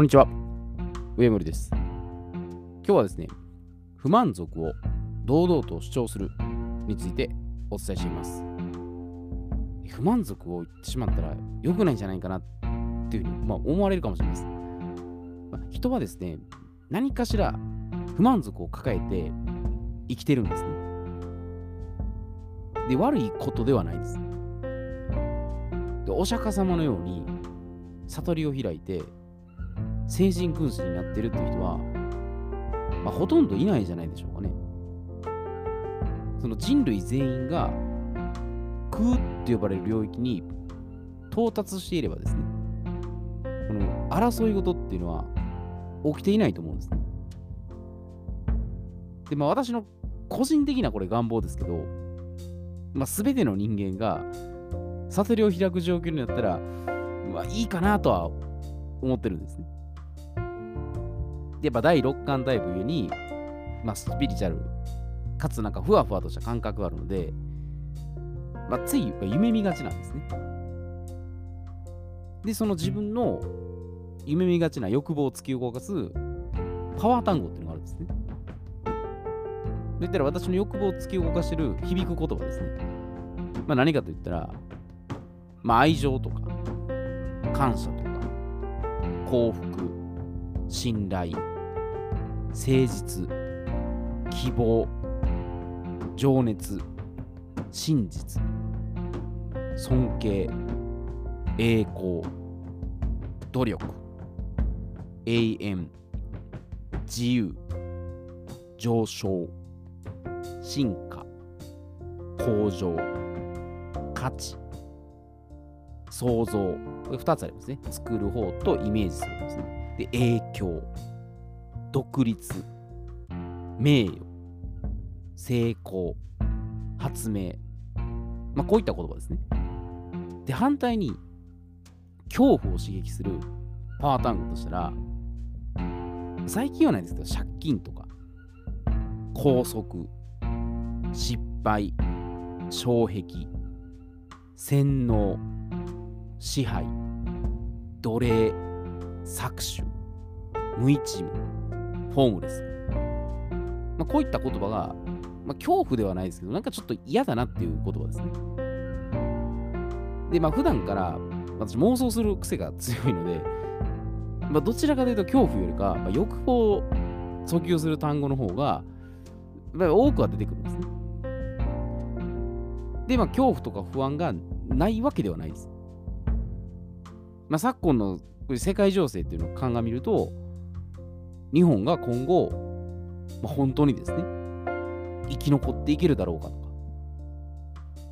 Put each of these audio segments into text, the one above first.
こんにちは。上森です。今日はですね、不満足を堂々と主張するについてお伝えしています。不満足を言ってしまったら良くないんじゃないかなっていうふうに、まあ、思われるかもしれないです。まあ人はですね、何かしら不満足を抱えて生きてるんですね。で、悪いことではないです。でお釈迦様のように悟りを開いて聖人君子になってるっていう人は、まあ、ほとんどいないじゃないでしょうかね。その人類全員が空って呼ばれる領域に到達していればですね、この争い事っていうのは起きていないと思うんですね。で、まあ私の個人的なこれ願望ですけど、まあ全ての人間が悟りを開く状況になったら、まあいいかなとは思ってるんですね。やっぱ第六感タイプゆに、まあ、スピリチュアル、かつなんかふわふわとした感覚があるので、まあ、つい夢見がちなんですね。で、その自分の夢見がちな欲望を突き動かすパワー単語っていうのがあるんですね。言ったら私の欲望を突き動かしてる響く言葉ですね。まあ何かと言ったら、まあ愛情とか、感謝とか、幸福、信頼、誠実、希望、情熱、真実、尊敬、栄光、努力、永遠、自由、上昇、進化、向上、価値、創造。これ2つありますね。作る方とイメージする方ですね。で、影響、独立、名誉、成功、発明。まあ、こういった言葉ですね。で、反対に、恐怖を刺激するパワー単語としたら、最近はないですけど、借金とか、拘束、失敗、障壁、洗脳、支配、奴隷、搾取、無一文、ホームレス。まあ、こういった言葉が、まあ、恐怖ではないですけど、なんかちょっと嫌だなっていう言葉ですね。で、まあ普段から私妄想する癖が強いので、まあ、どちらかというと恐怖よりか、まあ、欲望を訴求する単語の方が、まあ、多くは出てくるんですね。で、まあ恐怖とか不安がないわけではないです。まあ、昨今の世界情勢っていうのを鑑みると、日本が今後、まあ、本当にですね、生き残っていけるだろうかとか、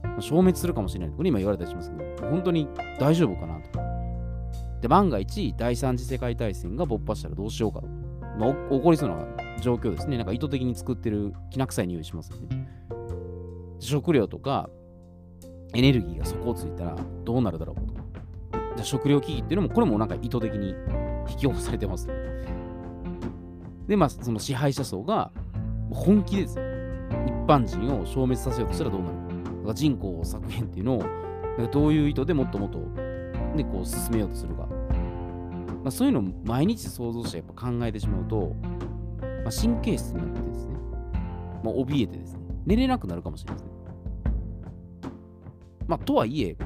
まあ、消滅するかもしれないとか、今言われたりしますけど、本当に大丈夫かなとか。で、万が一、第三次世界大戦が勃発したらどうしようかとか、まあ、起こりそうな状況ですね。なんか意図的に作ってるきな臭い匂いしますよね。食料とかエネルギーが底をついたらどうなるだろうかとか。食料危機っていうのも、これもなんか意図的に引き起こされてますね。で、まあ、その支配者層が本気ですよ。一般人を消滅させようとしたらどうなる？か。か人口削減っていうのを、どういう意図でもっともっと、ね、こう進めようとするか。まあ、そういうのを毎日想像してやっぱ考えてしまうと、まあ、神経質になってですね、まあ、怯えてですね、寝れなくなるかもしれないですね。まあ、とはいえ、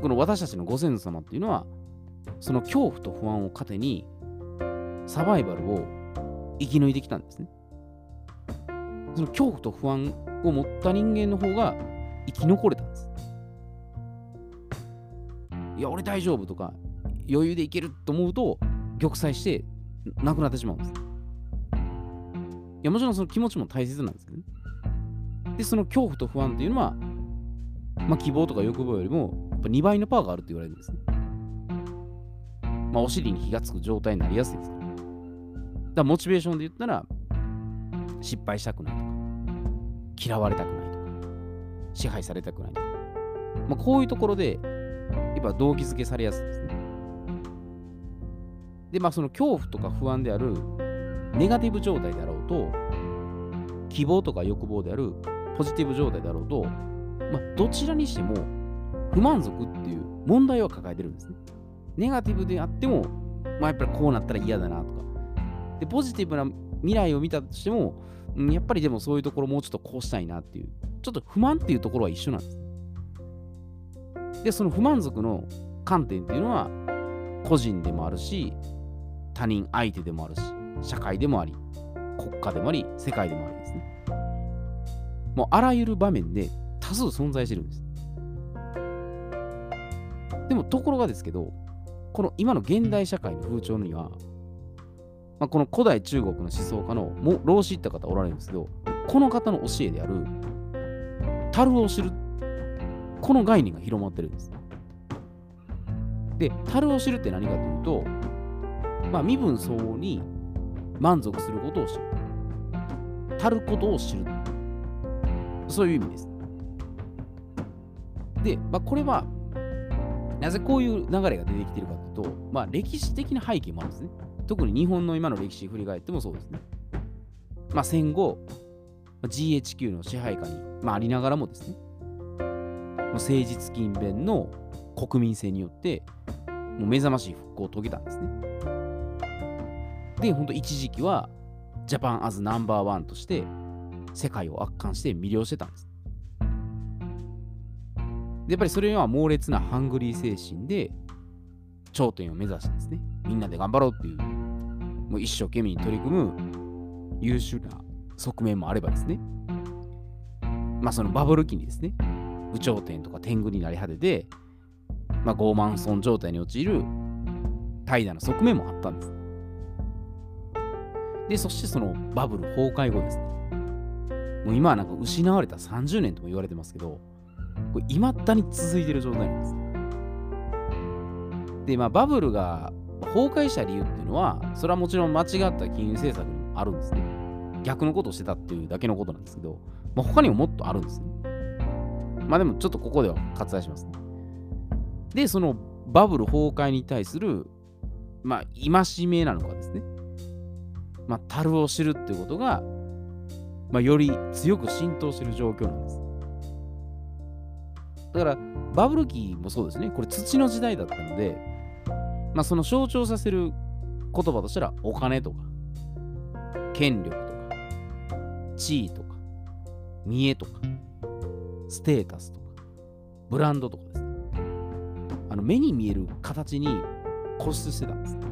この私たちのご先祖様っていうのは、その恐怖と不安を糧に、サバイバルを生き抜いてきたんですね。その恐怖と不安を持った人間の方が生き残れたんです。いや、俺大丈夫とか、余裕でいけると思うと、玉砕して亡くなってしまうんです。いや、もちろんその気持ちも大切なんですけどね。で、その恐怖と不安っていうのは、まあ、希望とか欲望よりも、やっぱ2倍のパワーがあるって言われるんですね。まあ、お尻に火がつく状態になりやすいですから。だモチベーションで言ったら、失敗したくないとか、嫌われたくないとか、支配されたくないとか、まあ、こういうところで、やっぱ動機づけされやすいですね。で、まあ、その恐怖とか不安であるネガティブ状態であろうと、希望とか欲望であるポジティブ状態であろうと、まあ、どちらにしても不満足っていう問題を抱えてるんですね。ネガティブであってもまあ、やっぱりこうなったら嫌だなとか。で、ポジティブな未来を見たとしても、うん、やっぱりでもそういうところもうちょっとこうしたいなっていう、ちょっと不満っていうところは一緒なんです。で、その不満足の観点っていうのは、個人でもあるし、他人相手でもあるし、社会でもあり、国家でもあり、世界でもありですね。もうあらゆる場面で多数存在してるんです。でもところがですけど、この今の現代社会の風潮には、まあ、この古代中国の思想家のも老子った方おられるんですけど、この方の教えである、樽を知る、この概念が広まってるんです。で、樽を知るって何かというと、まあ、身分相応に満足することを知る。足ることを知る。そういう意味です。で、まあ、これは、なぜこういう流れが出てきているかというと、まあ、歴史的な背景もあるんですね。特に日本の今の歴史振り返ってもそうですね。まあ、戦後、GHQ の支配下に、まあ、ありながらもですね、政治勤勉の国民性によって、もう目覚ましい復興を遂げたんですね。で、本当一時期は、ジャパンアズナンバーワンとして世界を圧巻して魅了してたんです。でやっぱりそれには猛烈なハングリー精神で頂点を目指してですね、みんなで頑張ろうっていう、もう一生懸命に取り組む優秀な側面もあればですね、まあそのバブル期にですね、有頂天とか天狗になり果てて、まあ傲慢損状態に陥る怠惰な側面もあったんです。で、そしてそのバブル崩壊後ですね、もう今はなんか失われた30年とも言われてますけど、これ未だに続いてる状態なんです。で、まあバブルが崩壊した理由っていうのは、それはもちろん間違った金融政策にもあるんですね。逆のことをしてたっていうだけのことなんですけど、まあ、他にももっとあるんですね。まあでもちょっとここでは割愛しますね。で、そのバブル崩壊に対する、まあ、戒めなのかですね。まあ、樽を知るっていうことが、まあ、より強く浸透してる状況なんです。だから、バブル期もそうですね。これ土の時代だったので、まあ、その象徴させる言葉としたら、お金とか、権力とか、地位とか、見栄とか、ステータスとか、ブランドとかですね。あの目に見える形に固執してたんです。ね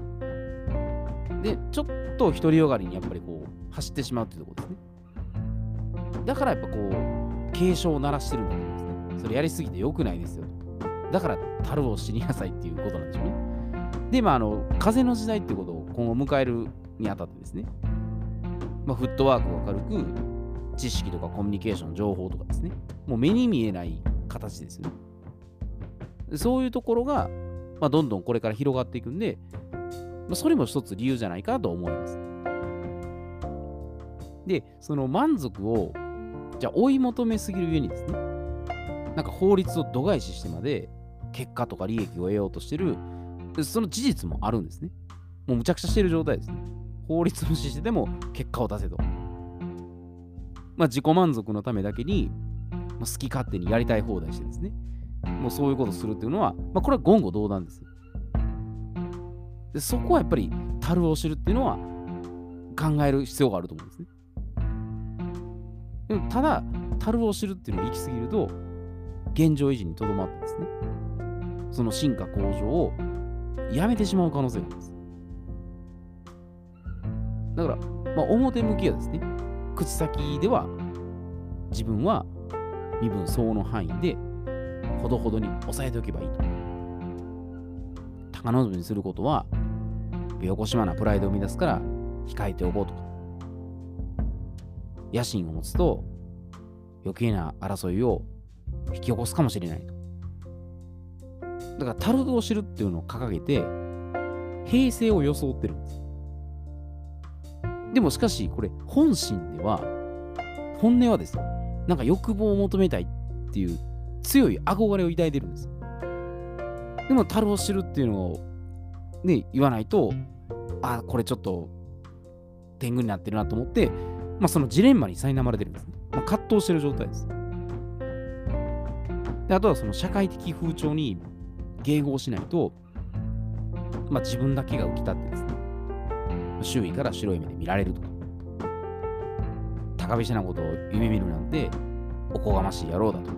で、ちょっと独りよがりにやっぱりこう、走ってしまうっていうところですね。だからやっぱこう、警鐘を鳴らしてるんだと思うんですね。それやりすぎて良くないですよだから、樽を知りなさいっていうことなんでしょうね。で、まあ、あの、風の時代ってことを今後迎えるにあたってですね、まあ、フットワークが軽く、知識とかコミュニケーション、情報とかですね、もう目に見えない形ですね。そういうところが、まあ、どんどんこれから広がっていくんで、まあ、それも一つ理由じゃないかと思います。で、その満足を、じゃ追い求めすぎる上にですね、なんか法律を度外視してまで結果とか利益を得ようとしてる、その事実もあるんですね。もうむちゃくちゃしてる状態ですね。法律無視してでも結果を出せと。まあ自己満足のためだけに、まあ、好き勝手にやりたい放題してですね。もうそういうことするっていうのは、まあこれは言語道断です。でそこはやっぱり樽を知るっていうのは考える必要があると思うんですね。でもただ、樽を知るっていうのを行き過ぎると、現状維持にとどまってですね、その進化向上をやめてしまう可能性があります。だから、まあ、表向きはですね、口先では自分は身分相応の範囲でほどほどに抑えておけばいいと。高望みにすることは、よこしまなプライドを生み出すから控えておこうとか。野心を持つと余計な争いを引き起こすかもしれないと。だから、タルトを知るっていうのを掲げて、平成を装ってるんです。でもしかし、これ、本心では、本音はですよ、なんか欲望を求めたいっていう強い憧れを抱いてるんです。でも、樽を知るっていうのをね、言わないと、あ、これちょっと天狗になってるなと思って、まあ、そのジレンマに苛まれてるんですね。まあ、葛藤してる状態です。であとはその社会的風潮に迎合しないと、まあ、自分だけが浮き立ってですね、周囲から白い目で見られるとか、高飛車なことを夢見るなんて、おこがましい野郎だとか。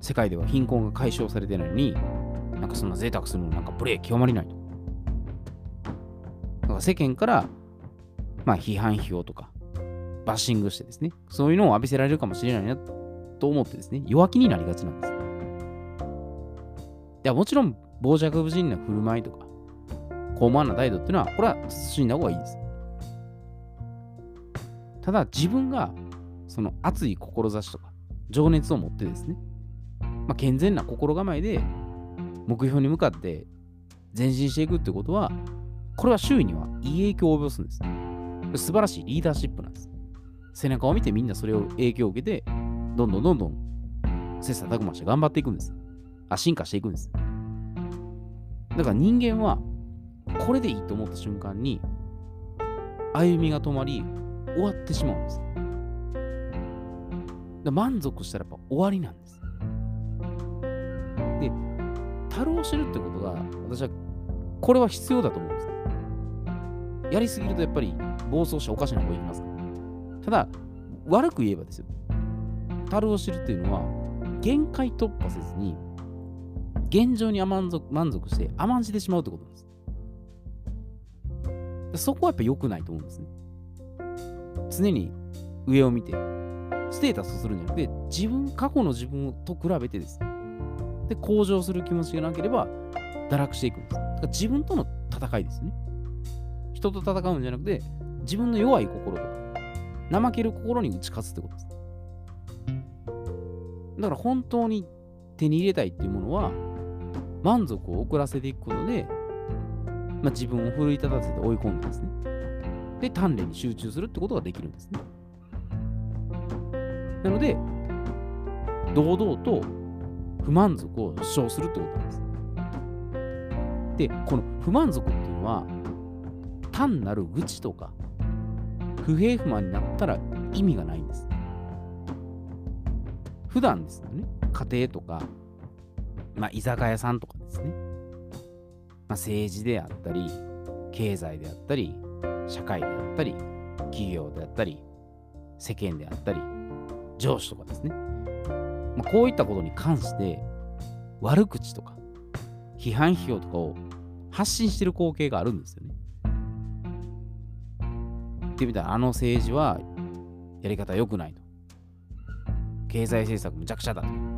世界では貧困が解消されてないのに、なんかそんな贅沢するのなんかプレー極まりないと。だから世間から、まあ批判票とか、バッシングしてですね、そういうのを浴びせられるかもしれないなと思ってですね、弱気になりがちなんです。や、もちろん、傍若無人な振る舞いとか、高慢な態度っていうのは、これは慎んだ方がいいです。ただ、自分が、その熱い志とか、情熱を持ってですね、まあ、健全な心構えで、目標に向かって前進していくってことは、これは周囲にはいい影響を及ぼすんです。素晴らしいリーダーシップなんです。背中を見てみんなそれを影響を受けて、どんどんどんどん切磋琢磨して頑張っていくんです。あ、進化していくんです。だから人間は、これでいいと思った瞬間に、歩みが止まり、終わってしまうんです。だ満足したらやっぱ終わりなんです。で、樽を知るってことが、私は、これは必要だと思うんです。やりすぎるとやっぱり暴走しておかしな方行きます。ただ、悪く言えばですよ。樽を知るっていうのは、限界突破せずに、現状に満足満足して甘んじてしまうってことです。そこはやっぱ良くないと思うんですね。常に上を見て、ステータスをするんじゃなくて、自分、過去の自分と比べてです。で、向上する気持ちがなければ、堕落していくんです。だから自分との戦いですね。人と戦うんじゃなくて、自分の弱い心とか、怠ける心に打ち勝つってことです。だから本当に手に入れたいっていうものは、満足を遅らせていくことで、まあ、自分を奮い立たせて追い込んでですね。で、鍛錬に集中するってことができるんですね。なので、堂々と不満足を主張するってことなんです。で、この不満足っていうのは、単なる愚痴とか、不平不満になったら意味がないんです。普段ですよね、家庭とか、まあ、居酒屋さんとかですね、まあ、政治であったり、経済であったり、社会であったり、企業であったり、世間であったり、上司とかですね。まあ、こういったことに関して、悪口とか、批判批評とかを発信してる光景があるんですよね。ってみたら、あの政治はやり方良くないと。経済政策むちゃくちゃだと。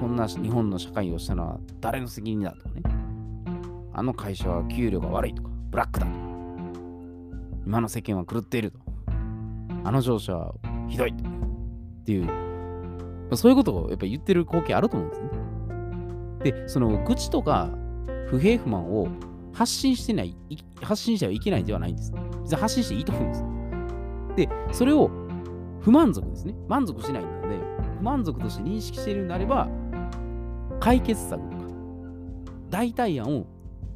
こんな日本の社会をしたのは誰の責任だとかね。あの会社は給料が悪いとか、ブラックだとか。今の世間は狂っていると。あの上司はひどいっていうま、そういうことをやっぱ言ってる光景あると思うんですね。で、その愚痴とか不平不満を発信してない、発信してはいけないではないんです。別に発信していいと思うんです。で、それを不満足ですね。満足しないので、不満足として認識しているのであれば、解決策とか、代替案を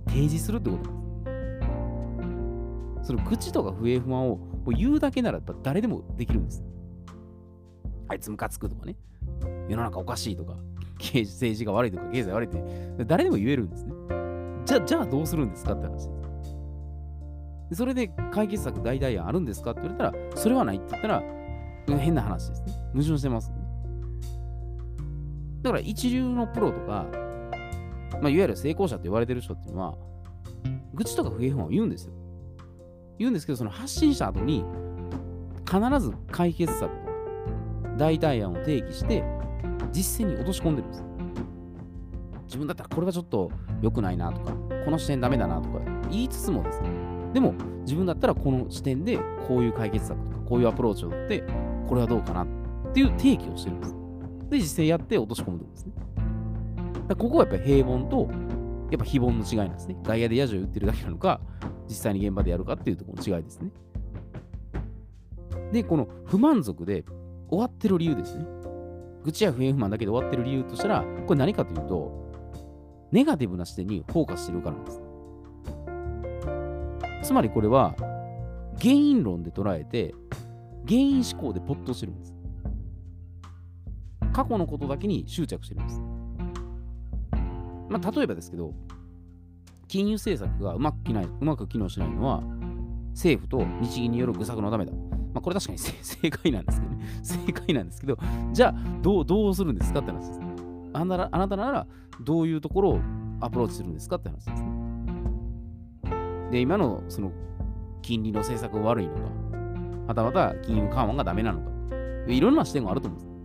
提示するってことなんです。その愚痴とか不平不満を言うだけなら誰でもできるんです。あいつムカつくとかね、世の中おかしいとか、政治が悪いとか、経済悪いって、誰でも言えるんですね。じゃじゃあどうするんですかって話です。それで解決策代替案あるんですかって言われたら、それはないって言ったら、変な話ですね。矛盾してますね。だから一流のプロとか、まあ、いわゆる成功者って言われてる人っていうのは、愚痴とか不平不満を言うんですよ。言うんですけど、その発信した後に、必ず解決策とか、代替案を提起して、実践に落とし込んでるんです。自分だったらこれはちょっと良くないなとか、この視点ダメだなとか言いつつもですね、でも自分だったらこの視点でこういう解決策とか、こういうアプローチを取って、これはどうかなっていう提起をしてるんです。で、実際やって落とし込むとですね。だここはやっぱり平凡と、やっぱ非凡の違いなんですね。外野で野獣を言ってるだけなのか、実際に現場でやるかっていうところの違いですね。で、この不満足で終わってる理由ですね。愚痴や不平不満だけで終わってる理由としたら、これ何かというと、ネガティブな視点にフォーカスしてるからなんです。つまりこれは、原因論で捉えて、原因思考で没頭してるんです。過去のことだけに執着してるんです。まあ、例えばですけど、金融政策がうまく機うまく機能しないのは、政府と日銀による愚策のためだ。まあ、これ確かに 正解なんですけどね。正解なんですけど、じゃあどう、どうするんですかって話です。あなたあなたならどういうところをアプローチするんですかって話ですね。で、今のその金利の政策が悪いのか、はたまた金融緩和がダメなのか、いろんな視点があると思うんです。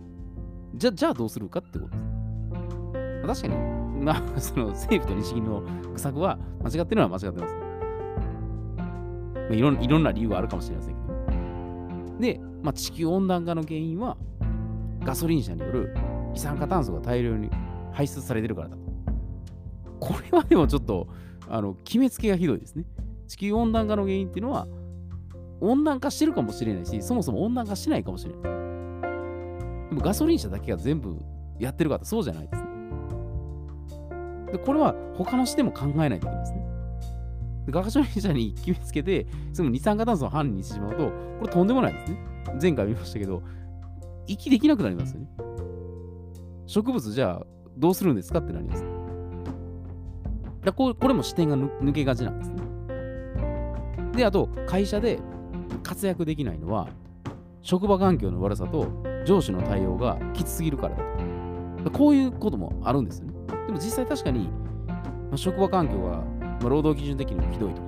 じゃじゃあどうするかってことです。確かに、まあ、その政府と日銀の愚策は間違ってるのは間違ってます。まあ、いろいろんな理由はあるかもしれませんけど。で、まあ、地球温暖化の原因はガソリン車による二酸化炭素が大量に排出されてるからだと。これはでもちょっと、あの、決めつけがひどいですね。地球温暖化の原因っていうのは、温暖化してるかもしれないし、そもそも温暖化しないかもしれない。でもガソリン車だけが全部やってるかってそうじゃないですね。でこれは他の視点も考えないといけないですね。でガソリン車に決めつけて、その二酸化炭素の犯人にしてしまうと、これとんでもないですね。前回見ましたけど、息できなくなりますよね。植物じゃあどうするんですかってなります。だここれも視点が抜けがちなんですね。で、あと、会社で活躍できないのは、職場環境の悪さと上司の対応がきつすぎるからだと。こういうこともあるんですよね。でも実際確かに、まあ、職場環境が、まあ、労働基準的にもひどいとか、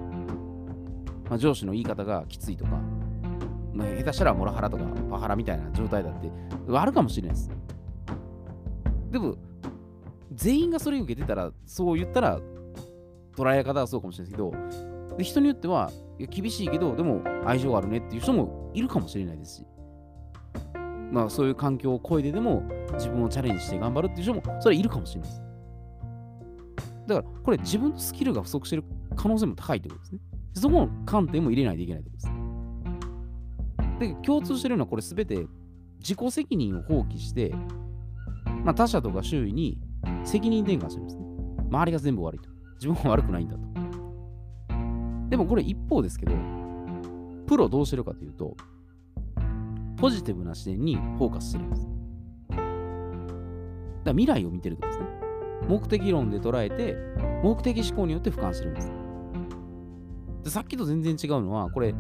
まあ、上司の言い方がきついとか、まあ、下手したらモラハラとかパワハラみたいな状態だってあるかもしれないです。でも、全員がそれを受けてたら、そう言ったら、捉え方はそうかもしれないですけど、で人によっては、厳しいけど、でも愛情があるねっていう人もいるかもしれないですし、まあそういう環境を超えてでも自分をチャレンジして頑張るっていう人も、それはいるかもしれないです。だから、これ自分のスキルが不足してる可能性も高いってことですね。そこの観点も入れないといけないってことです。で、共通してるのはこれすべて自己責任を放棄して、まあ、他者とか周囲に責任転換してるんですね。周りが全部悪いと。自分は悪くないんだと。でもこれ一方ですけど、プロどうしてるかというと、ポジティブな視点にフォーカスしてるんです。だから未来を見てるとですね。目的論で捉えて、目的思考によって俯瞰してるんです。でさっきと全然違うのは、これ、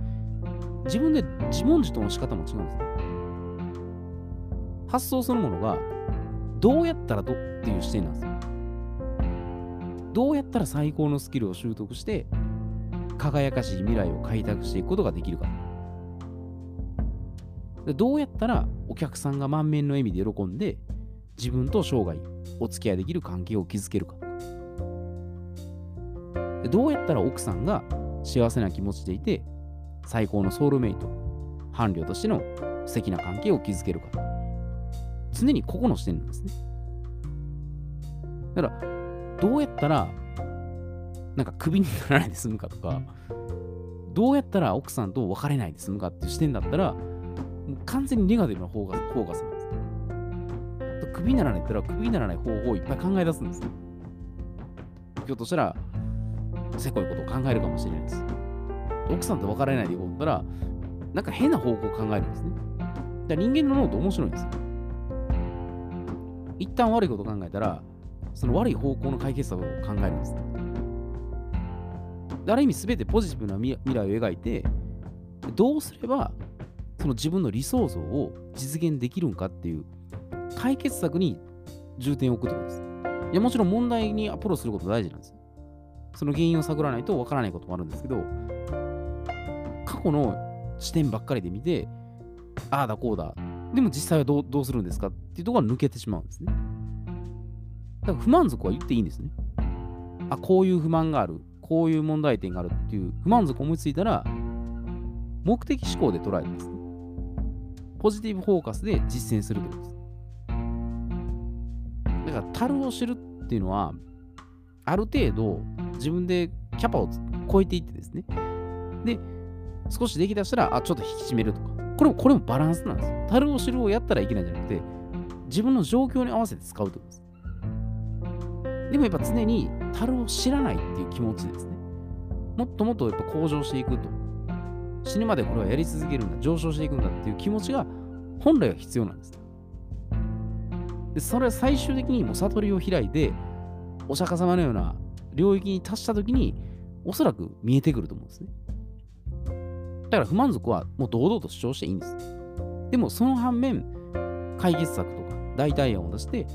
自分で自問自答の仕方も違うんです。発想そのものがどうやったらどっていう視点なんですよ。どうやったら最高のスキルを習得して、輝かしい未来を開拓していくことができるか。でどうやったらお客さんが満面の笑みで喜んで、自分と生涯お付き合いできる関係を築けるか。どうやったら奥さんが幸せな気持ちでいて、最高のソウルメイト、伴侶としての素敵な関係を築けるか。常にここの視点なんですね。だから、どうやったら、なんかクビにならないで済むかとか、どうやったら奥さんと別れないで済むかっていう視点だったら、完全にネガティブなフォーカスなんです。クビにならないったら、クビにならない方法をいっぱい考え出すんです。ひょっとしたら、せこいことを考えるかもしれないです。奥さんと別れないでいこうったら、なんか変な方向を考えるんですね。だから人間の脳って面白いんですよ。一旦悪いことを考えたら、その悪い方向の解決策を考えるんです。ある意味、すべてポジティブな未来を描いて、どうすれば、その自分の理想像を実現できるんかっていう解決策に重点を置くってことです。いや、もちろん問題にアプローチすること大事なんですよ。その原因を探らないとわからないこともあるんですけど、過去の視点ばっかりで見て、ああだこうだでも実際はどうどうするんですかっていうところが抜けてしまうんですね。だから不満足は言っていいんですね。あ、こういう不満がある、こういう問題点があるっていう不満足を思いついたら、目的思考で捉えるんです。ポジティブフォーカスで実践するということです。だから、樽を知るっていうのは、ある程度自分でキャパを超えていってですね。で、少しできだしたら、あ、ちょっと引き締めるとか。これも、これもバランスなんですよ。樽を知るをやったらいけないんじゃなくて、自分の状況に合わせて使うということです。でもやっぱ常に樽を知らないっていう気持ちですね。もっともっとやっぱ向上していくと。死ぬまでこれはやり続けるんだ、上昇していくんだっていう気持ちが本来は必要なんです。で、それは最終的にもう悟りを開いて、お釈迦様のような領域に達したときに、おそらく見えてくると思うんですね。だから不満足はもう堂々と主張していいんです。でもその反面、解決策とか代替案を出して、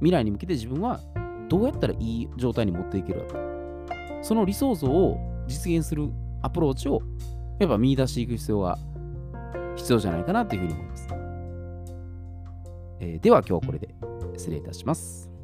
未来に向けて自分はどうやったらいい状態に持っていけるか。その理想像を実現するアプローチをやっぱ見出していく必要が必要じゃないかなというふうに思います。えー、では今日はこれで失礼いたします。